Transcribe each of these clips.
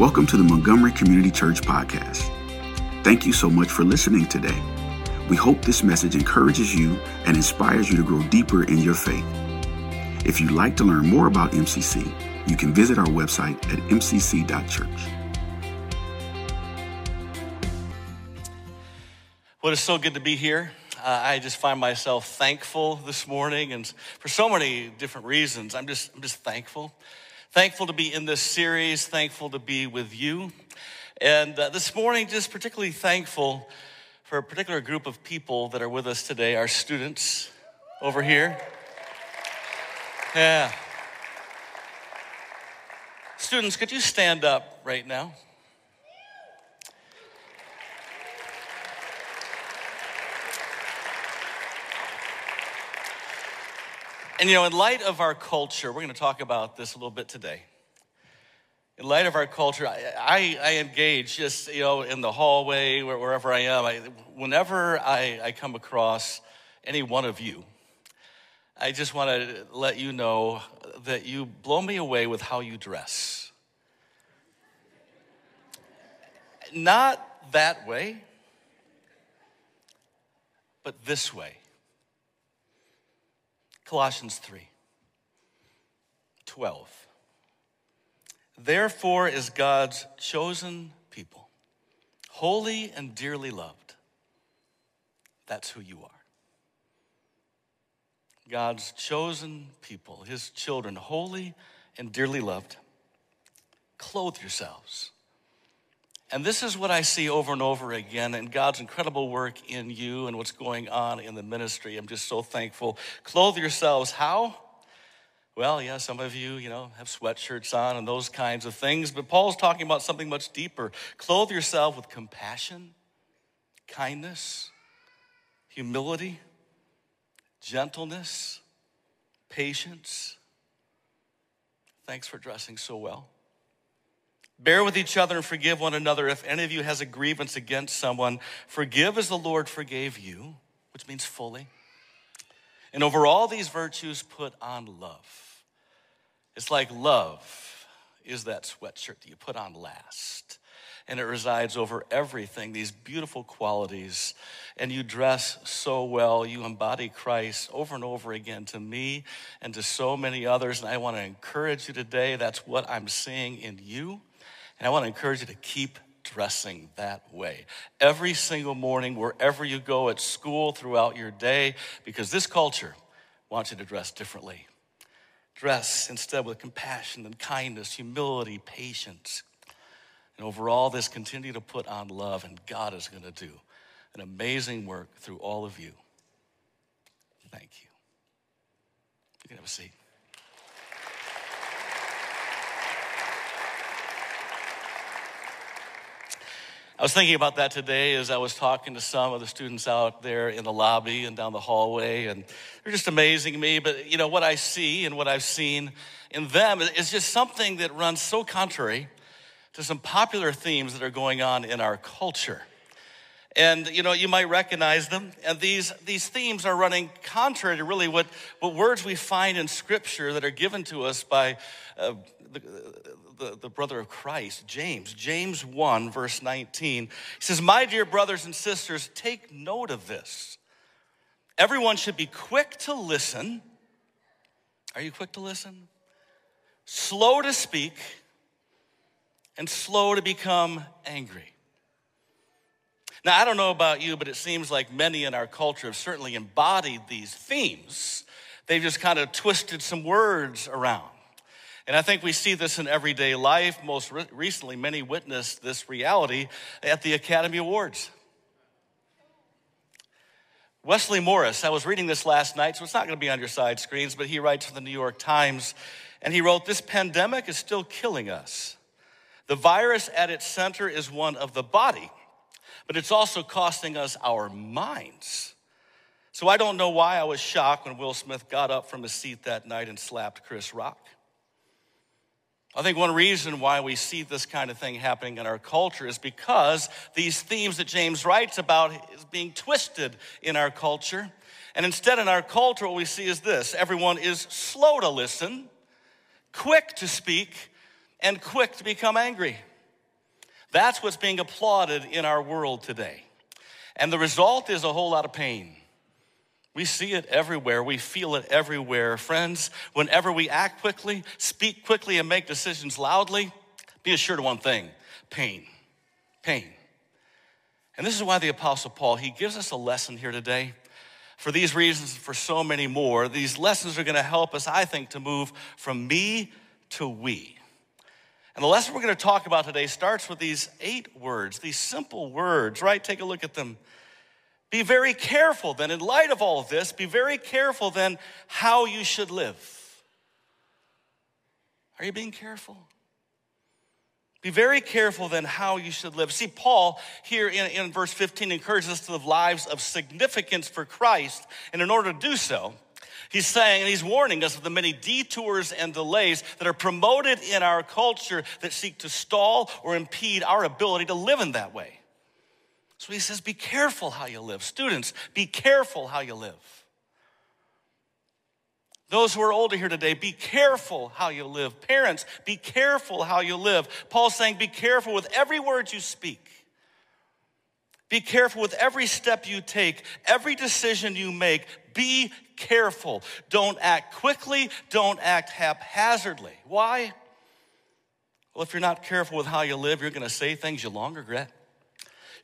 Welcome to the Montgomery Community Church Podcast. Thank you so much for listening today. We hope this message encourages you and inspires you to grow deeper in your faith. If you'd like to learn more about MCC, you can visit our website at mcc.church. Well, it's so good to be here. Uh, I just find myself thankful this morning, and for so many different reasons. I'm just, I'm just thankful. Thankful to be in this series, thankful to be with you. And uh, this morning, just particularly thankful for a particular group of people that are with us today, our students over here. Yeah. Students, could you stand up right now? And you know, in light of our culture, we're going to talk about this a little bit today. In light of our culture, I, I, engage just, you know, in the hallway, wherever I am. I, whenever I, I come across any one of you, I just want to let you know that you blow me away with how you dress. Not that way, but this way. Colossians 3 12. Therefore, is God's chosen people, holy and dearly loved. That's who you are. God's chosen people, his children, holy and dearly loved. Clothe yourselves and this is what I see over and over again in God's incredible work in you and what's going on in the ministry. I'm just so thankful. Clothe yourselves how? Well, yeah, some of you, you know, have sweatshirts on and those kinds of things, but Paul's talking about something much deeper. Clothe yourself with compassion, kindness, humility, gentleness, patience. Thanks for dressing so well. Bear with each other and forgive one another. If any of you has a grievance against someone, forgive as the Lord forgave you, which means fully. And over all these virtues, put on love. It's like love is that sweatshirt that you put on last. And it resides over everything, these beautiful qualities. And you dress so well. You embody Christ over and over again to me and to so many others. And I want to encourage you today. That's what I'm seeing in you. And I want to encourage you to keep dressing that way. Every single morning, wherever you go at school, throughout your day, because this culture wants you to dress differently. Dress instead with compassion and kindness, humility, patience. And over all this continue to put on love, and God is going to do an amazing work through all of you. Thank you. You can have a seat. I was thinking about that today as I was talking to some of the students out there in the lobby and down the hallway, and they're just amazing me. But you know, what I see and what I've seen in them is just something that runs so contrary to some popular themes that are going on in our culture. And you know, you might recognize them. And these, these themes are running contrary to really what, what words we find in Scripture that are given to us by uh, the, the, the brother of Christ, James. James 1, verse 19. He says, My dear brothers and sisters, take note of this. Everyone should be quick to listen. Are you quick to listen? Slow to speak, and slow to become angry. Now, I don't know about you, but it seems like many in our culture have certainly embodied these themes. They've just kind of twisted some words around. And I think we see this in everyday life. Most re- recently, many witnessed this reality at the Academy Awards. Wesley Morris, I was reading this last night, so it's not going to be on your side screens, but he writes for the New York Times, and he wrote, This pandemic is still killing us. The virus at its center is one of the body, but it's also costing us our minds. So I don't know why I was shocked when Will Smith got up from his seat that night and slapped Chris Rock. I think one reason why we see this kind of thing happening in our culture is because these themes that James writes about is being twisted in our culture. And instead, in our culture, what we see is this everyone is slow to listen, quick to speak, and quick to become angry. That's what's being applauded in our world today. And the result is a whole lot of pain. We see it everywhere. We feel it everywhere. Friends, whenever we act quickly, speak quickly, and make decisions loudly, be assured of one thing pain. Pain. And this is why the Apostle Paul, he gives us a lesson here today. For these reasons, and for so many more, these lessons are going to help us, I think, to move from me to we. And the lesson we're going to talk about today starts with these eight words, these simple words, right? Take a look at them. Be very careful then, in light of all of this, be very careful then how you should live. Are you being careful? Be very careful then how you should live. See, Paul here in, in verse 15 encourages us to live lives of significance for Christ. And in order to do so, he's saying, and he's warning us of the many detours and delays that are promoted in our culture that seek to stall or impede our ability to live in that way. So he says, Be careful how you live. Students, be careful how you live. Those who are older here today, be careful how you live. Parents, be careful how you live. Paul's saying, Be careful with every word you speak. Be careful with every step you take, every decision you make. Be careful. Don't act quickly, don't act haphazardly. Why? Well, if you're not careful with how you live, you're going to say things you long regret.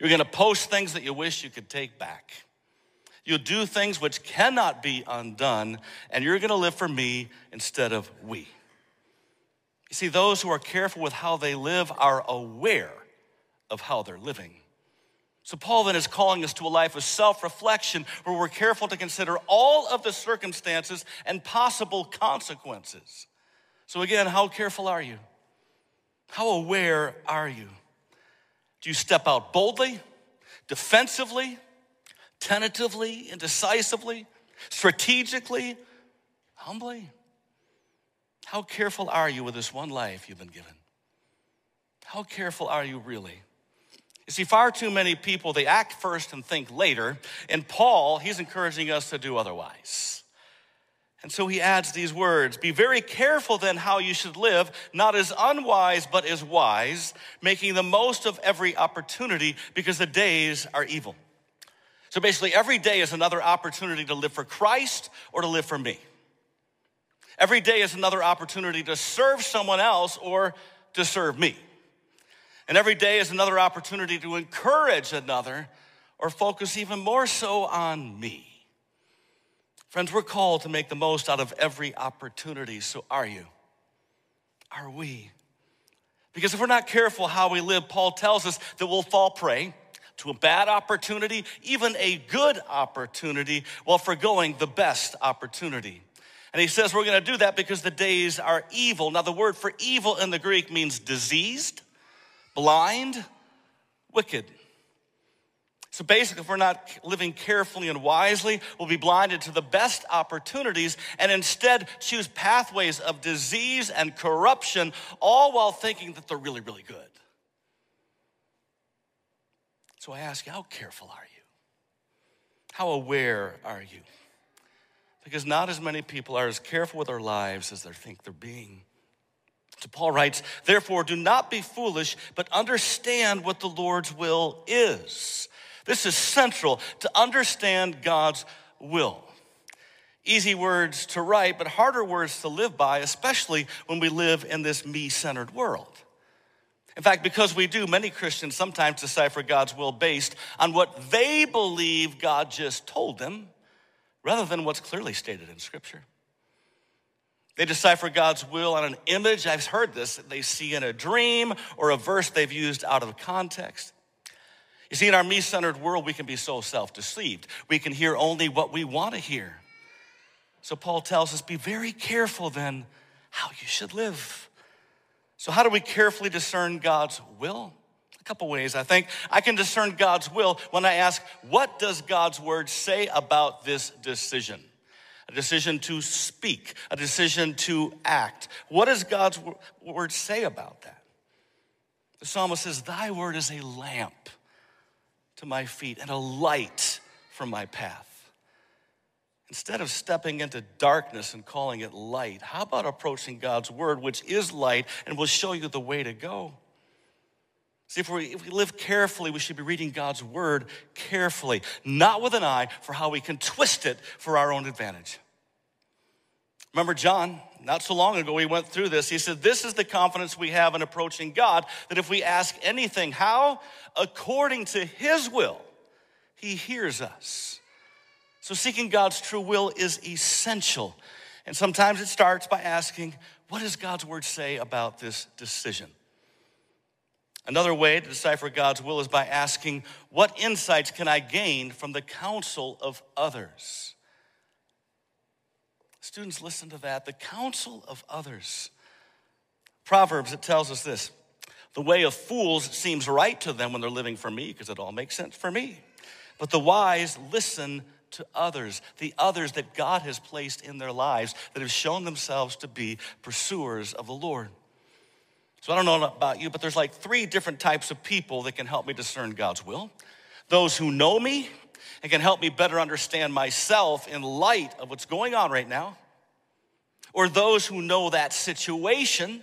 You're going to post things that you wish you could take back. You'll do things which cannot be undone, and you're going to live for me instead of we. You see, those who are careful with how they live are aware of how they're living. So, Paul then is calling us to a life of self reflection where we're careful to consider all of the circumstances and possible consequences. So, again, how careful are you? How aware are you? Do you step out boldly, defensively, tentatively, indecisively, strategically, humbly? How careful are you with this one life you've been given? How careful are you really? You see, far too many people, they act first and think later. And Paul, he's encouraging us to do otherwise. And so he adds these words Be very careful then how you should live, not as unwise, but as wise, making the most of every opportunity because the days are evil. So basically, every day is another opportunity to live for Christ or to live for me. Every day is another opportunity to serve someone else or to serve me. And every day is another opportunity to encourage another or focus even more so on me. Friends, we're called to make the most out of every opportunity. So are you? Are we? Because if we're not careful how we live, Paul tells us that we'll fall prey to a bad opportunity, even a good opportunity, while foregoing the best opportunity. And he says we're going to do that because the days are evil. Now, the word for evil in the Greek means diseased, blind, wicked. So basically, if we're not living carefully and wisely, we'll be blinded to the best opportunities and instead choose pathways of disease and corruption, all while thinking that they're really, really good. So I ask you, how careful are you? How aware are you? Because not as many people are as careful with their lives as they think they're being. So Paul writes, therefore, do not be foolish, but understand what the Lord's will is. This is central to understand God's will. Easy words to write, but harder words to live by, especially when we live in this me centered world. In fact, because we do, many Christians sometimes decipher God's will based on what they believe God just told them rather than what's clearly stated in Scripture. They decipher God's will on an image. I've heard this they see in a dream or a verse they've used out of context. You see, in our me centered world, we can be so self deceived. We can hear only what we want to hear. So, Paul tells us be very careful then how you should live. So, how do we carefully discern God's will? A couple ways, I think. I can discern God's will when I ask, what does God's word say about this decision? A decision to speak, a decision to act. What does God's word say about that? The psalmist says, Thy word is a lamp to my feet and a light for my path. Instead of stepping into darkness and calling it light, how about approaching God's word, which is light and will show you the way to go? See, if we, if we live carefully, we should be reading God's word carefully, not with an eye for how we can twist it for our own advantage. Remember, John, not so long ago, he went through this. He said, This is the confidence we have in approaching God that if we ask anything, how? According to his will, he hears us. So, seeking God's true will is essential. And sometimes it starts by asking, What does God's word say about this decision? Another way to decipher God's will is by asking, What insights can I gain from the counsel of others? Students, listen to that the counsel of others. Proverbs, it tells us this the way of fools seems right to them when they're living for me, because it all makes sense for me. But the wise listen to others, the others that God has placed in their lives that have shown themselves to be pursuers of the Lord. So I don't know about you, but there's like three different types of people that can help me discern God's will. Those who know me, and can help me better understand myself in light of what's going on right now, or those who know that situation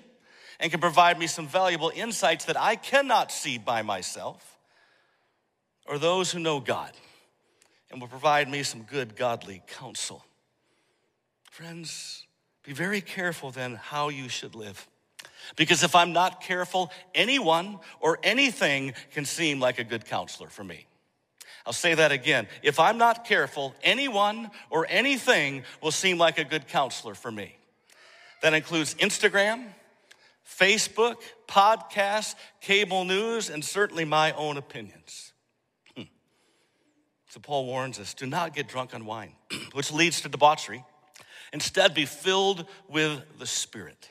and can provide me some valuable insights that I cannot see by myself, or those who know God and will provide me some good godly counsel. Friends, be very careful then how you should live. Because if I'm not careful, anyone or anything can seem like a good counselor for me. I'll say that again. If I'm not careful, anyone or anything will seem like a good counselor for me. That includes Instagram, Facebook, podcasts, cable news, and certainly my own opinions. Hmm. So Paul warns us do not get drunk on wine, which leads to debauchery. Instead, be filled with the Spirit.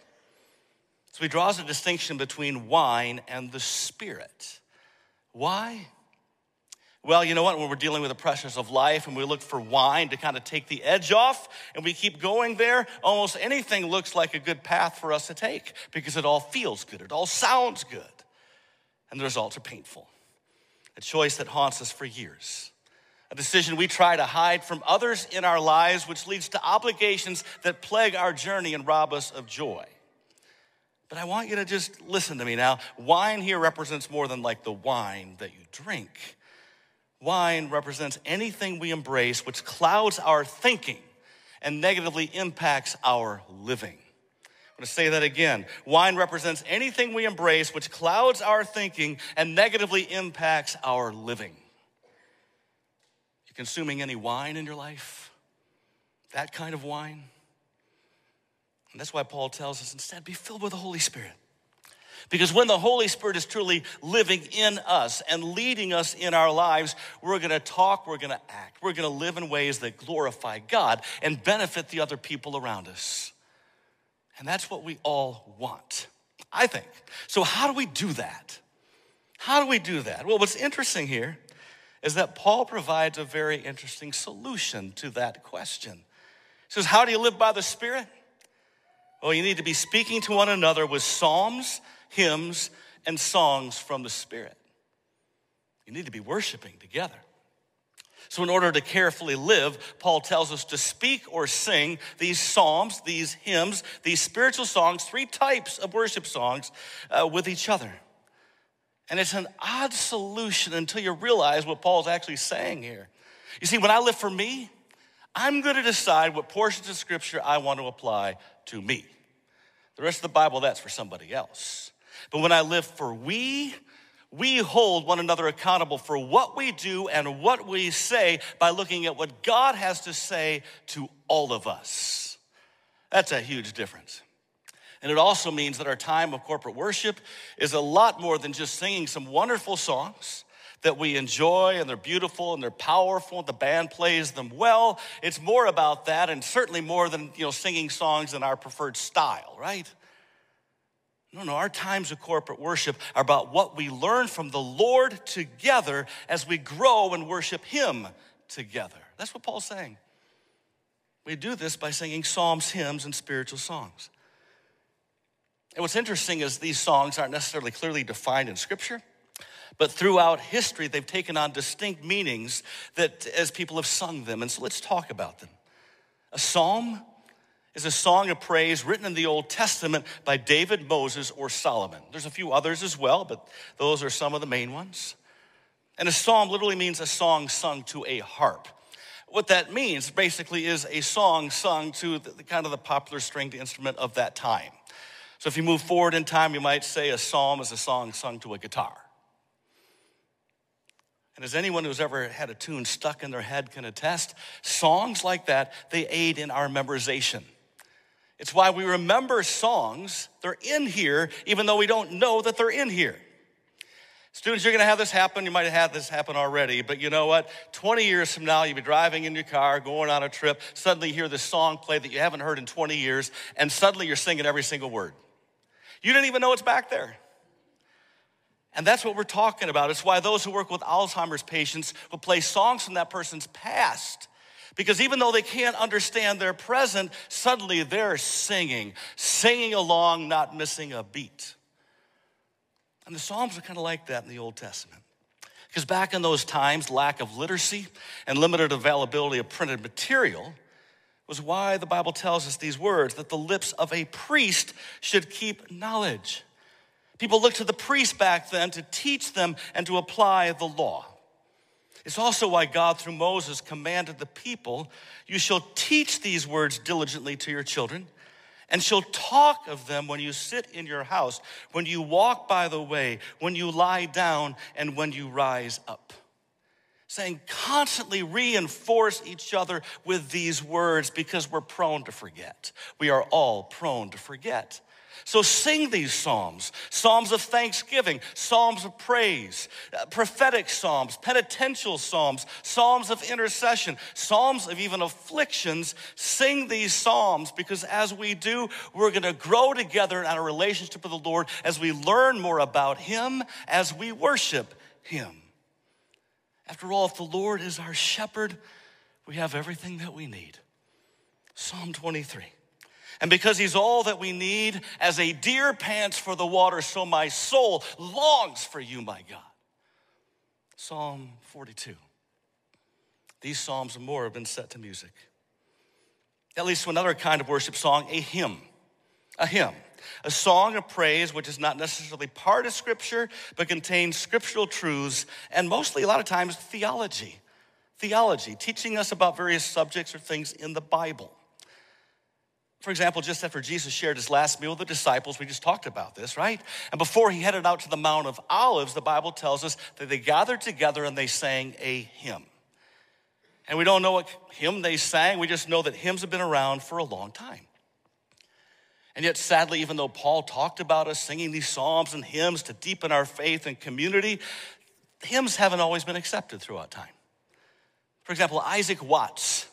So he draws a distinction between wine and the Spirit. Why? Well, you know what? When we're dealing with the pressures of life and we look for wine to kind of take the edge off and we keep going there, almost anything looks like a good path for us to take because it all feels good, it all sounds good, and the results are painful. A choice that haunts us for years. A decision we try to hide from others in our lives, which leads to obligations that plague our journey and rob us of joy. But I want you to just listen to me now. Wine here represents more than like the wine that you drink. Wine represents anything we embrace which clouds our thinking and negatively impacts our living. I'm to say that again. Wine represents anything we embrace which clouds our thinking and negatively impacts our living. You consuming any wine in your life? That kind of wine? And that's why Paul tells us instead be filled with the Holy Spirit. Because when the Holy Spirit is truly living in us and leading us in our lives, we're gonna talk, we're gonna act, we're gonna live in ways that glorify God and benefit the other people around us. And that's what we all want, I think. So, how do we do that? How do we do that? Well, what's interesting here is that Paul provides a very interesting solution to that question. He says, How do you live by the Spirit? Well, you need to be speaking to one another with psalms hymns, and songs from the Spirit. You need to be worshiping together. So, in order to carefully live, Paul tells us to speak or sing these psalms, these hymns, these spiritual songs, three types of worship songs uh, with each other. And it's an odd solution until you realize what Paul's actually saying here. You see, when I live for me, I'm going to decide what portions of scripture I want to apply to me. The rest of the Bible, that's for somebody else. But when I live for we, we hold one another accountable for what we do and what we say by looking at what God has to say to all of us. That's a huge difference. And it also means that our time of corporate worship is a lot more than just singing some wonderful songs that we enjoy and they're beautiful and they're powerful. The band plays them well. It's more about that and certainly more than, you know, singing songs in our preferred style, right? No, no, our times of corporate worship are about what we learn from the Lord together as we grow and worship Him together. That's what Paul's saying. We do this by singing psalms, hymns, and spiritual songs. And what's interesting is these songs aren't necessarily clearly defined in Scripture, but throughout history, they've taken on distinct meanings that as people have sung them. And so let's talk about them. A psalm is a song of praise written in the Old Testament by David, Moses, or Solomon. There's a few others as well, but those are some of the main ones. And a psalm literally means a song sung to a harp. What that means basically is a song sung to the, the kind of the popular stringed instrument of that time. So if you move forward in time, you might say a psalm is a song sung to a guitar. And as anyone who's ever had a tune stuck in their head can attest, songs like that, they aid in our memorization. It's why we remember songs. They're in here, even though we don't know that they're in here. Students, you're gonna have this happen. You might have had this happen already, but you know what? 20 years from now, you'll be driving in your car, going on a trip, suddenly you hear this song play that you haven't heard in 20 years, and suddenly you're singing every single word. You didn't even know it's back there. And that's what we're talking about. It's why those who work with Alzheimer's patients will play songs from that person's past. Because even though they can't understand their present, suddenly they're singing, singing along, not missing a beat. And the Psalms are kind of like that in the Old Testament. Because back in those times, lack of literacy and limited availability of printed material was why the Bible tells us these words that the lips of a priest should keep knowledge. People looked to the priest back then to teach them and to apply the law. It's also why God, through Moses, commanded the people, You shall teach these words diligently to your children and shall talk of them when you sit in your house, when you walk by the way, when you lie down, and when you rise up. Saying, constantly reinforce each other with these words because we're prone to forget. We are all prone to forget. So sing these psalms psalms of thanksgiving, psalms of praise, uh, prophetic psalms, penitential psalms, psalms of intercession, psalms of even afflictions. Sing these psalms because as we do, we're going to grow together in our relationship with the Lord as we learn more about Him, as we worship Him. After all, if the Lord is our shepherd, we have everything that we need. Psalm 23. And because he's all that we need, as a deer pants for the water, so my soul longs for you, my God. Psalm 42. These psalms and more have been set to music. At least to another kind of worship song, a hymn. A hymn. A song of praise, which is not necessarily part of Scripture, but contains scriptural truths and mostly, a lot of times, theology. Theology, teaching us about various subjects or things in the Bible. For example, just after Jesus shared his last meal with the disciples, we just talked about this, right? And before he headed out to the Mount of Olives, the Bible tells us that they gathered together and they sang a hymn. And we don't know what hymn they sang, we just know that hymns have been around for a long time. And yet, sadly, even though Paul talked about us singing these psalms and hymns to deepen our faith and community, hymns haven't always been accepted throughout time. For example, Isaac Watts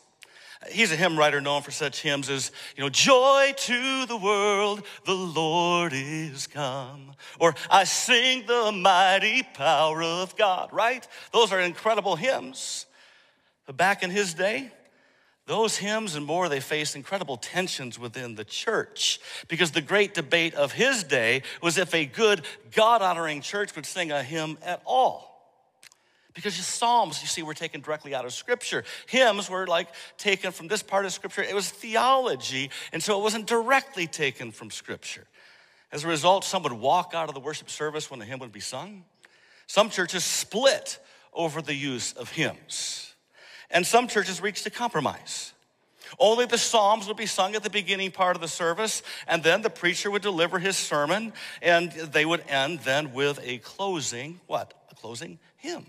He's a hymn writer known for such hymns as, you know, Joy to the world, the Lord is come. Or I sing the mighty power of God, right? Those are incredible hymns. But back in his day, those hymns and more, they faced incredible tensions within the church because the great debate of his day was if a good, God honoring church would sing a hymn at all. Because the Psalms, you see, were taken directly out of Scripture. Hymns were like taken from this part of Scripture. It was theology, and so it wasn't directly taken from Scripture. As a result, some would walk out of the worship service when the hymn would be sung. Some churches split over the use of hymns. And some churches reached a compromise. Only the Psalms would be sung at the beginning part of the service, and then the preacher would deliver his sermon, and they would end then with a closing, what? A closing hymn.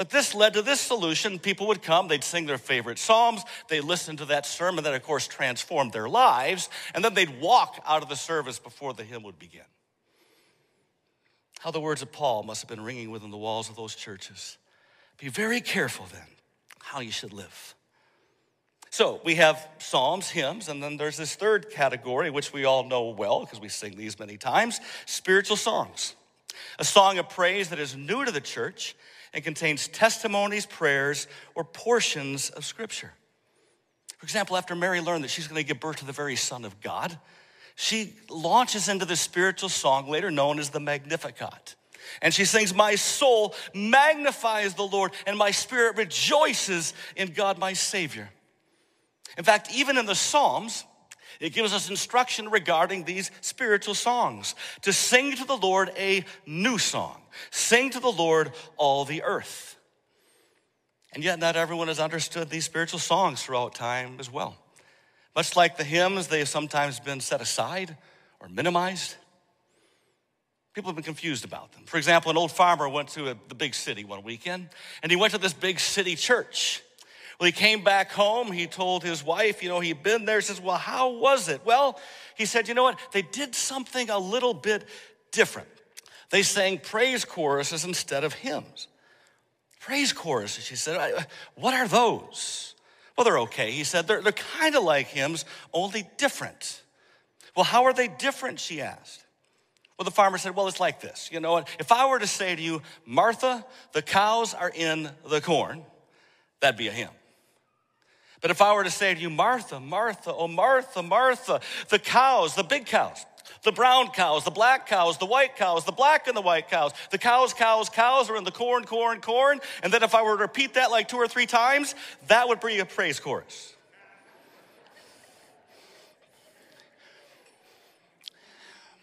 But this led to this solution. People would come, they'd sing their favorite Psalms, they'd listen to that sermon that, of course, transformed their lives, and then they'd walk out of the service before the hymn would begin. How the words of Paul must have been ringing within the walls of those churches. Be very careful then how you should live. So we have psalms, hymns, and then there's this third category, which we all know well because we sing these many times spiritual songs. A song of praise that is new to the church and contains testimonies, prayers, or portions of Scripture. For example, after Mary learned that she's going to give birth to the very Son of God, she launches into the spiritual song later known as the Magnificat. And she sings, My soul magnifies the Lord, and my spirit rejoices in God my Savior. In fact, even in the Psalms, it gives us instruction regarding these spiritual songs to sing to the Lord a new song. Sing to the Lord all the earth. And yet, not everyone has understood these spiritual songs throughout time as well. Much like the hymns, they have sometimes been set aside or minimized. People have been confused about them. For example, an old farmer went to a, the big city one weekend, and he went to this big city church. He came back home. He told his wife, you know, he'd been there. He says, Well, how was it? Well, he said, You know what? They did something a little bit different. They sang praise choruses instead of hymns. Praise choruses, she said. Uh, what are those? Well, they're okay. He said, They're, they're kind of like hymns, only different. Well, how are they different? She asked. Well, the farmer said, Well, it's like this. You know, what? if I were to say to you, Martha, the cows are in the corn, that'd be a hymn. But if I were to say to you, Martha, Martha, oh, Martha, Martha, the cows, the big cows, the brown cows, the black cows, the white cows, the black and the white cows, the cows, cows, cows are in the corn, corn, corn. And then if I were to repeat that like two or three times, that would be a praise chorus.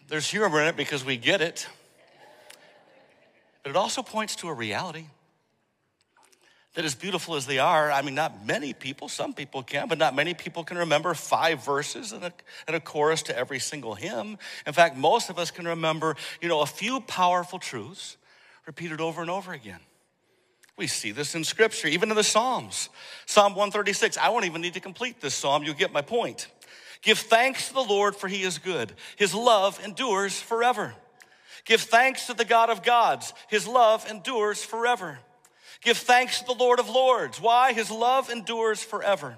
There's humor in it because we get it, but it also points to a reality that as beautiful as they are, I mean, not many people, some people can, but not many people can remember five verses and a, and a chorus to every single hymn. In fact, most of us can remember, you know, a few powerful truths repeated over and over again. We see this in scripture, even in the Psalms. Psalm 136. I won't even need to complete this psalm. You'll get my point. Give thanks to the Lord, for he is good. His love endures forever. Give thanks to the God of gods. His love endures forever. Give thanks to the Lord of lords. Why? His love endures forever.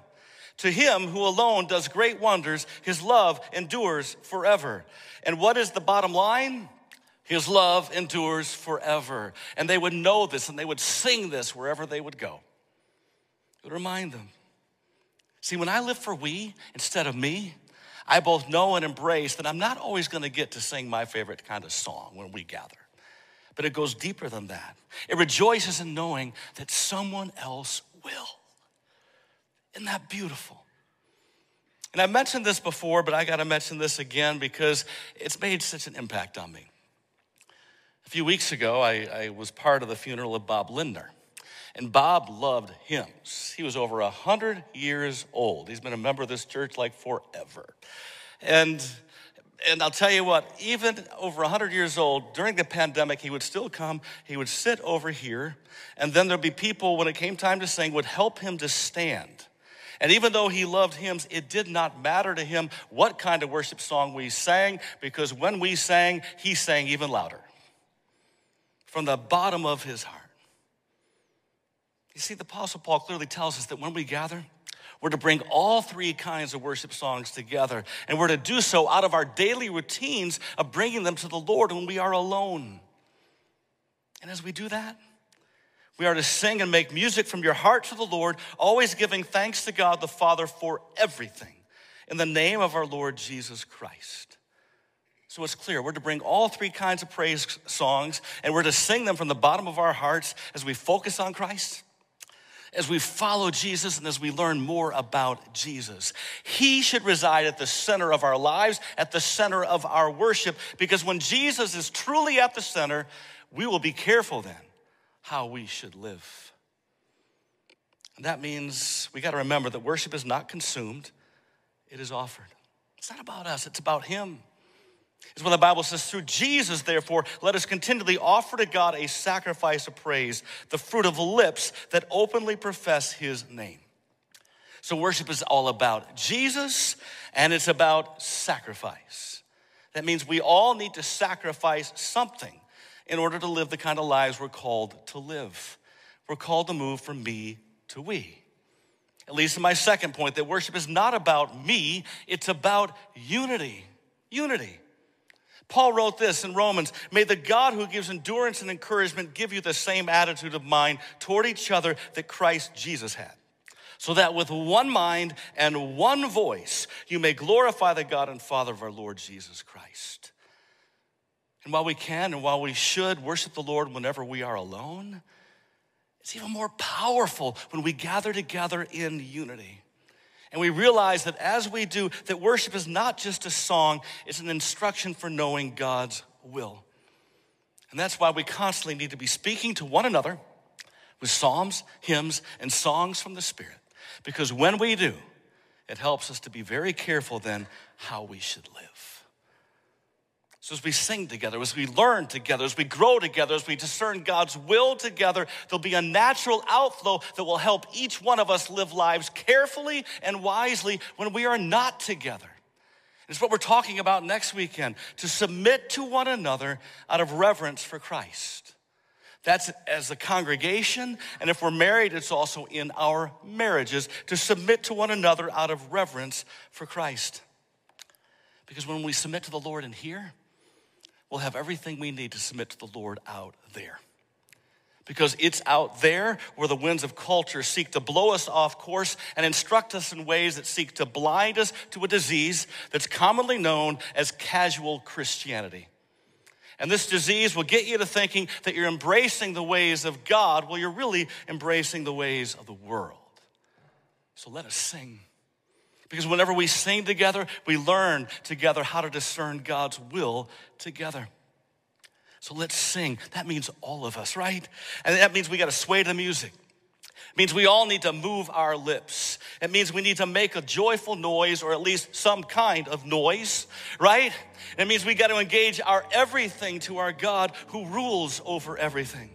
To him who alone does great wonders, his love endures forever. And what is the bottom line? His love endures forever. And they would know this and they would sing this wherever they would go. It would remind them See, when I live for we instead of me, I both know and embrace that I'm not always going to get to sing my favorite kind of song when we gather. But it goes deeper than that. It rejoices in knowing that someone else will. Isn't that beautiful? And I mentioned this before, but I got to mention this again because it's made such an impact on me. A few weeks ago, I, I was part of the funeral of Bob Lindner. And Bob loved hymns. He was over 100 years old. He's been a member of this church like forever. And and I'll tell you what, even over 100 years old, during the pandemic, he would still come, he would sit over here, and then there'd be people, when it came time to sing, would help him to stand. And even though he loved hymns, it did not matter to him what kind of worship song we sang, because when we sang, he sang even louder from the bottom of his heart. You see, the Apostle Paul clearly tells us that when we gather, we're to bring all three kinds of worship songs together, and we're to do so out of our daily routines of bringing them to the Lord when we are alone. And as we do that, we are to sing and make music from your heart to the Lord, always giving thanks to God the Father for everything in the name of our Lord Jesus Christ. So it's clear we're to bring all three kinds of praise songs and we're to sing them from the bottom of our hearts as we focus on Christ as we follow Jesus and as we learn more about Jesus. He should reside at the center of our lives, at the center of our worship, because when Jesus is truly at the center, we will be careful then how we should live. And that means we got to remember that worship is not consumed, it is offered. It's not about us, it's about Him. Is when the Bible says, through Jesus, therefore, let us continually offer to God a sacrifice of praise, the fruit of lips that openly profess his name. So, worship is all about Jesus and it's about sacrifice. That means we all need to sacrifice something in order to live the kind of lives we're called to live. We're called to move from me to we. At least in my second point, that worship is not about me, it's about unity. Unity. Paul wrote this in Romans May the God who gives endurance and encouragement give you the same attitude of mind toward each other that Christ Jesus had. So that with one mind and one voice you may glorify the God and Father of our Lord Jesus Christ. And while we can and while we should worship the Lord whenever we are alone, it's even more powerful when we gather together in unity. And we realize that as we do, that worship is not just a song, it's an instruction for knowing God's will. And that's why we constantly need to be speaking to one another with psalms, hymns, and songs from the Spirit. Because when we do, it helps us to be very careful then how we should live. So, as we sing together, as we learn together, as we grow together, as we discern God's will together, there'll be a natural outflow that will help each one of us live lives carefully and wisely when we are not together. It's what we're talking about next weekend to submit to one another out of reverence for Christ. That's as a congregation, and if we're married, it's also in our marriages to submit to one another out of reverence for Christ. Because when we submit to the Lord in here, we'll have everything we need to submit to the Lord out there. Because it's out there where the winds of culture seek to blow us off course and instruct us in ways that seek to blind us to a disease that's commonly known as casual Christianity. And this disease will get you to thinking that you're embracing the ways of God while you're really embracing the ways of the world. So let us sing. Because whenever we sing together, we learn together how to discern God's will together. So let's sing. That means all of us, right? And that means we got to sway to the music. It means we all need to move our lips. It means we need to make a joyful noise or at least some kind of noise, right? It means we got to engage our everything to our God who rules over everything.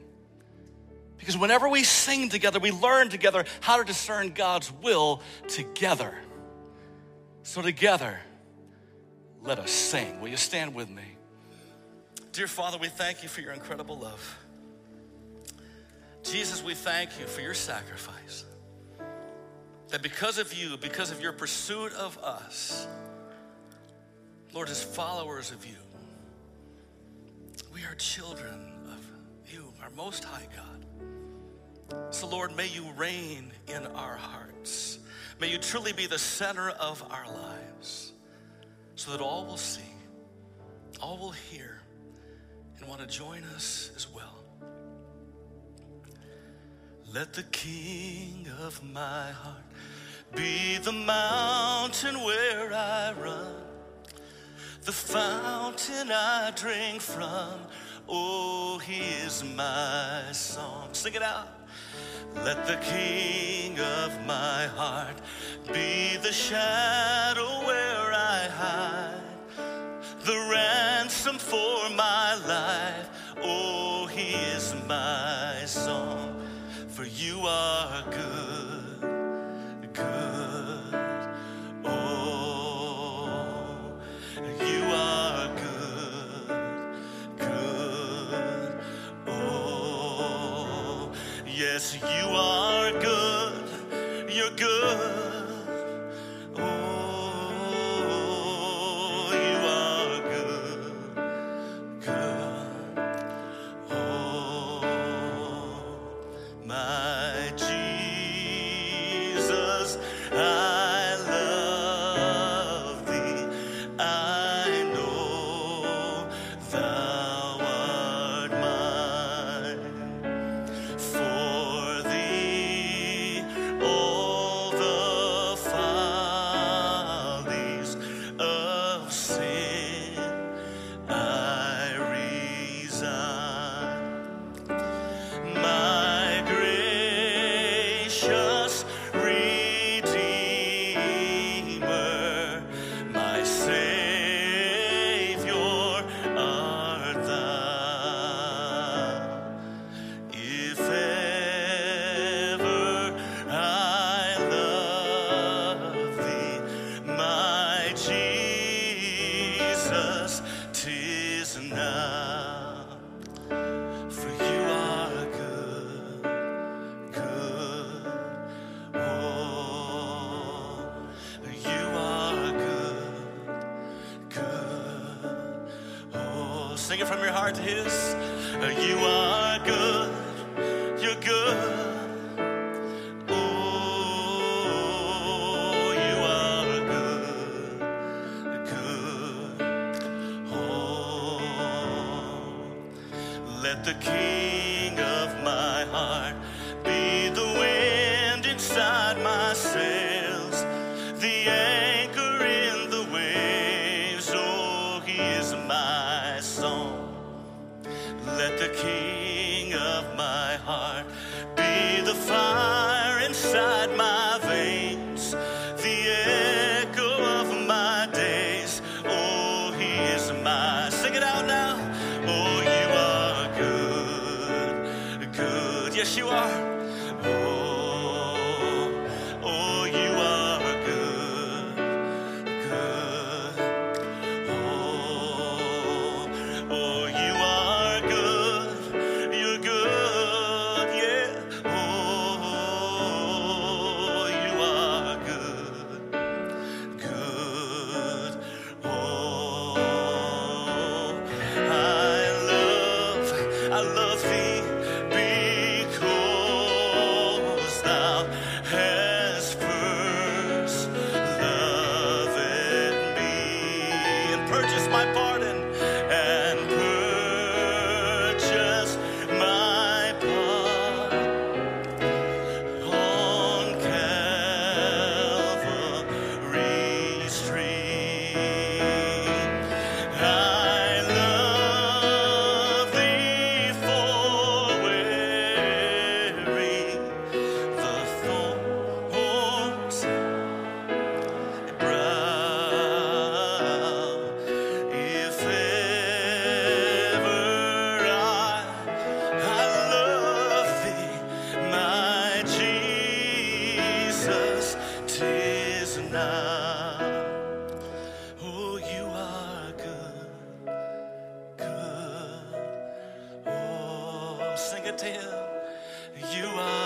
Because whenever we sing together, we learn together how to discern God's will together. So, together, let us sing. Will you stand with me? Dear Father, we thank you for your incredible love. Jesus, we thank you for your sacrifice. That because of you, because of your pursuit of us, Lord, as followers of you, we are children of you, our Most High God. So, Lord, may you reign in our hearts. May you truly be the center of our lives so that all will see, all will hear, and want to join us as well. Let the King of my heart be the mountain where I run, the fountain I drink from. Oh, he is my song. Sing it out. Let the King of my heart be the shadow where I hide, the ransom for my life. Oh, he is my song, for you are good, you are the King sing. You are.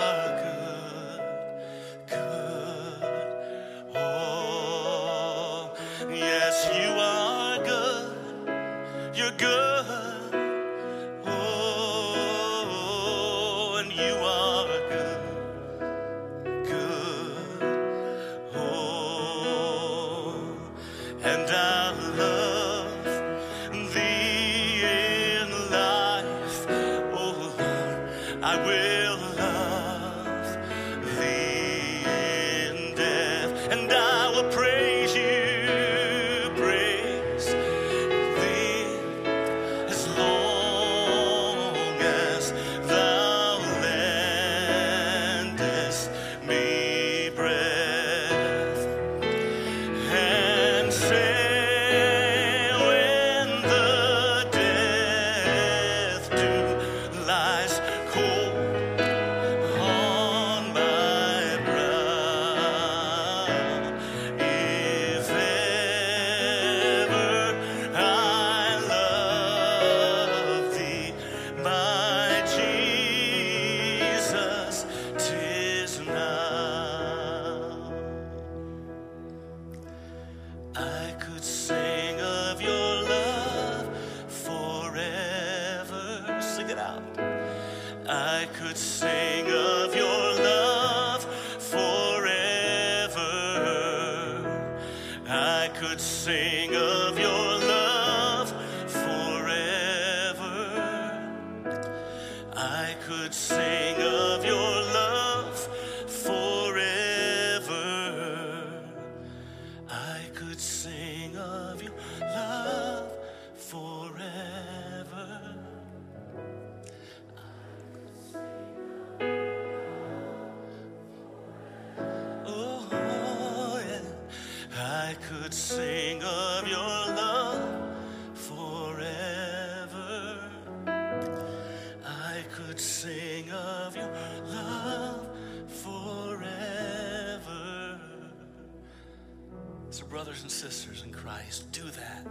and sisters in Christ, do that.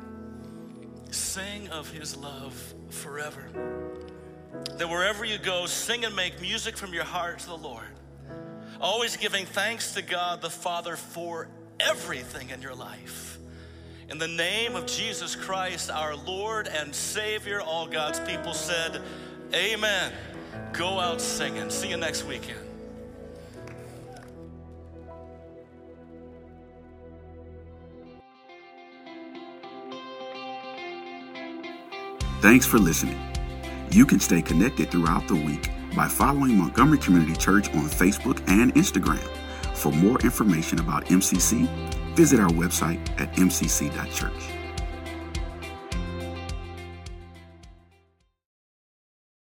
Sing of his love forever. That wherever you go, sing and make music from your heart to the Lord, always giving thanks to God the Father for everything in your life. In the name of Jesus Christ, our Lord and Savior, all God's people said, Amen. Go out singing. See you next weekend. Thanks for listening. You can stay connected throughout the week by following Montgomery Community Church on Facebook and Instagram. For more information about MCC, visit our website at mcc.church.